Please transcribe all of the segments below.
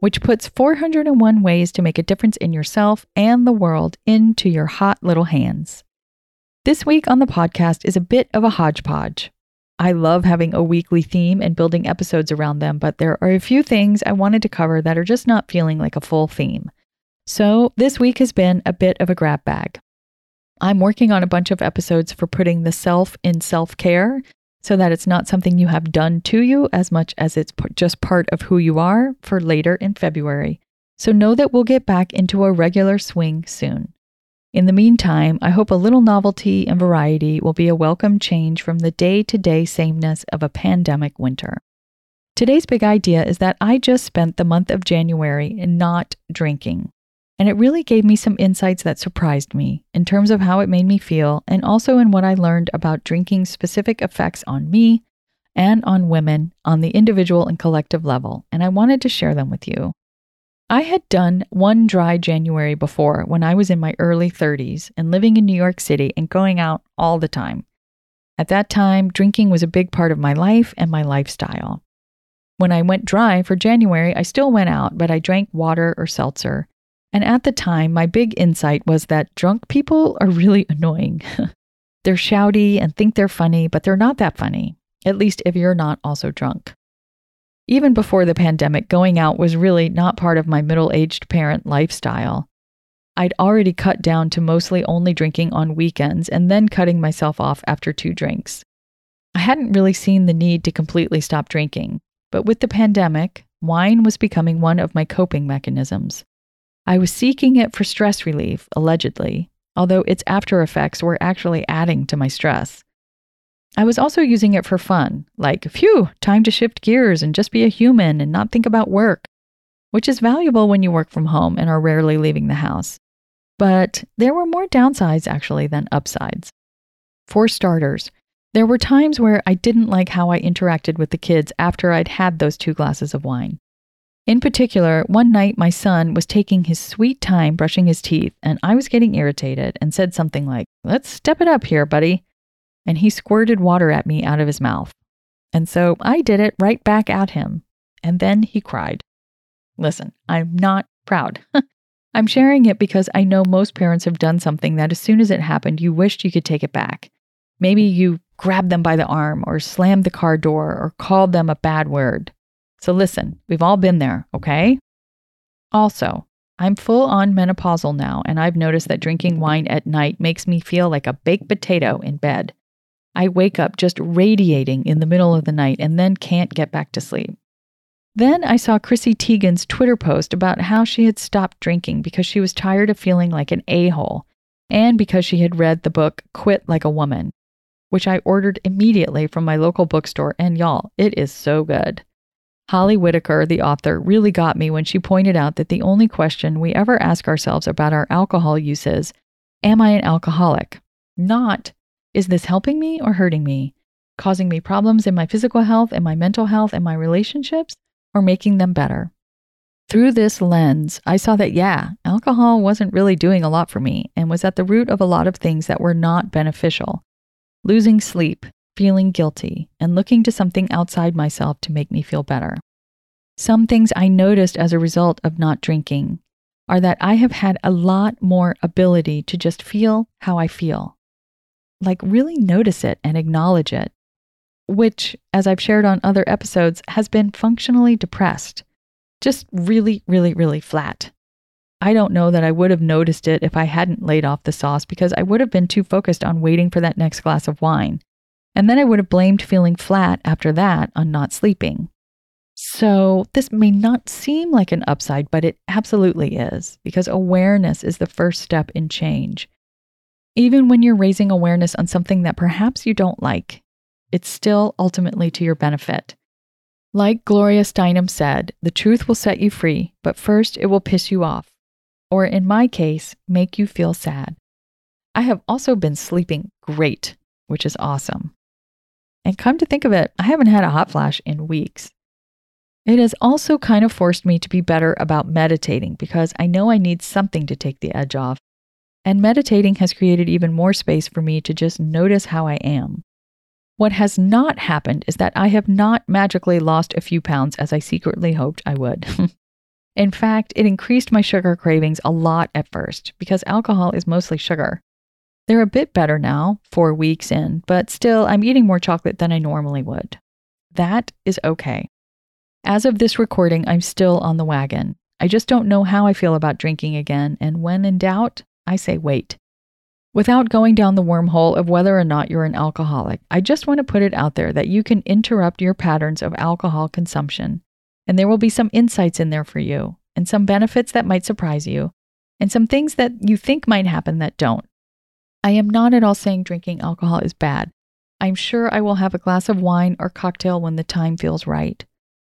which puts 401 ways to make a difference in yourself and the world into your hot little hands. This week on the podcast is a bit of a hodgepodge. I love having a weekly theme and building episodes around them, but there are a few things I wanted to cover that are just not feeling like a full theme. So this week has been a bit of a grab bag. I'm working on a bunch of episodes for putting the self in self care so that it's not something you have done to you as much as it's just part of who you are for later in February. So know that we'll get back into a regular swing soon. In the meantime, I hope a little novelty and variety will be a welcome change from the day to day sameness of a pandemic winter. Today's big idea is that I just spent the month of January in not drinking. And it really gave me some insights that surprised me in terms of how it made me feel and also in what I learned about drinking's specific effects on me and on women on the individual and collective level. And I wanted to share them with you. I had done one dry January before when I was in my early 30s and living in New York City and going out all the time. At that time, drinking was a big part of my life and my lifestyle. When I went dry for January, I still went out, but I drank water or seltzer and at the time, my big insight was that drunk people are really annoying. they're shouty and think they're funny, but they're not that funny, at least if you're not also drunk. Even before the pandemic, going out was really not part of my middle aged parent lifestyle. I'd already cut down to mostly only drinking on weekends and then cutting myself off after two drinks. I hadn't really seen the need to completely stop drinking, but with the pandemic, wine was becoming one of my coping mechanisms. I was seeking it for stress relief, allegedly, although its after effects were actually adding to my stress. I was also using it for fun, like, phew, time to shift gears and just be a human and not think about work, which is valuable when you work from home and are rarely leaving the house. But there were more downsides actually than upsides. For starters, there were times where I didn't like how I interacted with the kids after I'd had those two glasses of wine. In particular, one night my son was taking his sweet time brushing his teeth, and I was getting irritated and said something like, Let's step it up here, buddy. And he squirted water at me out of his mouth. And so I did it right back at him. And then he cried. Listen, I'm not proud. I'm sharing it because I know most parents have done something that as soon as it happened, you wished you could take it back. Maybe you grabbed them by the arm or slammed the car door or called them a bad word. So listen, we've all been there, okay? Also, I'm full on menopausal now, and I've noticed that drinking wine at night makes me feel like a baked potato in bed. I wake up just radiating in the middle of the night and then can't get back to sleep. Then I saw Chrissy Teigen's Twitter post about how she had stopped drinking because she was tired of feeling like an a hole and because she had read the book Quit Like a Woman, which I ordered immediately from my local bookstore. And y'all, it is so good. Holly Whitaker, the author, really got me when she pointed out that the only question we ever ask ourselves about our alcohol use is Am I an alcoholic? Not, Is this helping me or hurting me? Causing me problems in my physical health and my mental health and my relationships, or making them better? Through this lens, I saw that, yeah, alcohol wasn't really doing a lot for me and was at the root of a lot of things that were not beneficial. Losing sleep, feeling guilty, and looking to something outside myself to make me feel better. Some things I noticed as a result of not drinking are that I have had a lot more ability to just feel how I feel. Like, really notice it and acknowledge it. which, as I've shared on other episodes, has been functionally depressed. Just really, really, really flat. I don't know that I would have noticed it if I hadn't laid off the sauce because I would have been too focused on waiting for that next glass of wine. And then I would have blamed feeling flat after that on not sleeping. So, this may not seem like an upside, but it absolutely is because awareness is the first step in change. Even when you're raising awareness on something that perhaps you don't like, it's still ultimately to your benefit. Like Gloria Steinem said, the truth will set you free, but first it will piss you off or in my case, make you feel sad. I have also been sleeping great, which is awesome. And come to think of it, I haven't had a hot flash in weeks. It has also kind of forced me to be better about meditating because I know I need something to take the edge off. And meditating has created even more space for me to just notice how I am. What has not happened is that I have not magically lost a few pounds as I secretly hoped I would. In fact, it increased my sugar cravings a lot at first because alcohol is mostly sugar. They're a bit better now, four weeks in, but still, I'm eating more chocolate than I normally would. That is okay. As of this recording, I'm still on the wagon. I just don't know how I feel about drinking again, and when in doubt, I say wait. Without going down the wormhole of whether or not you're an alcoholic, I just want to put it out there that you can interrupt your patterns of alcohol consumption and there will be some insights in there for you, and some benefits that might surprise you, and some things that you think might happen that don't. I am not at all saying drinking alcohol is bad. I'm sure I will have a glass of wine or cocktail when the time feels right.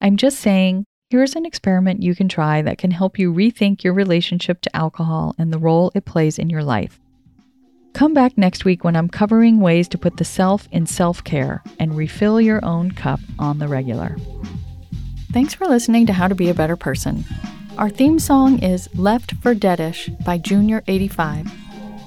I'm just saying, here's an experiment you can try that can help you rethink your relationship to alcohol and the role it plays in your life. Come back next week when I'm covering ways to put the self in self care and refill your own cup on the regular. Thanks for listening to How to Be a Better Person. Our theme song is Left for Deadish by Junior85.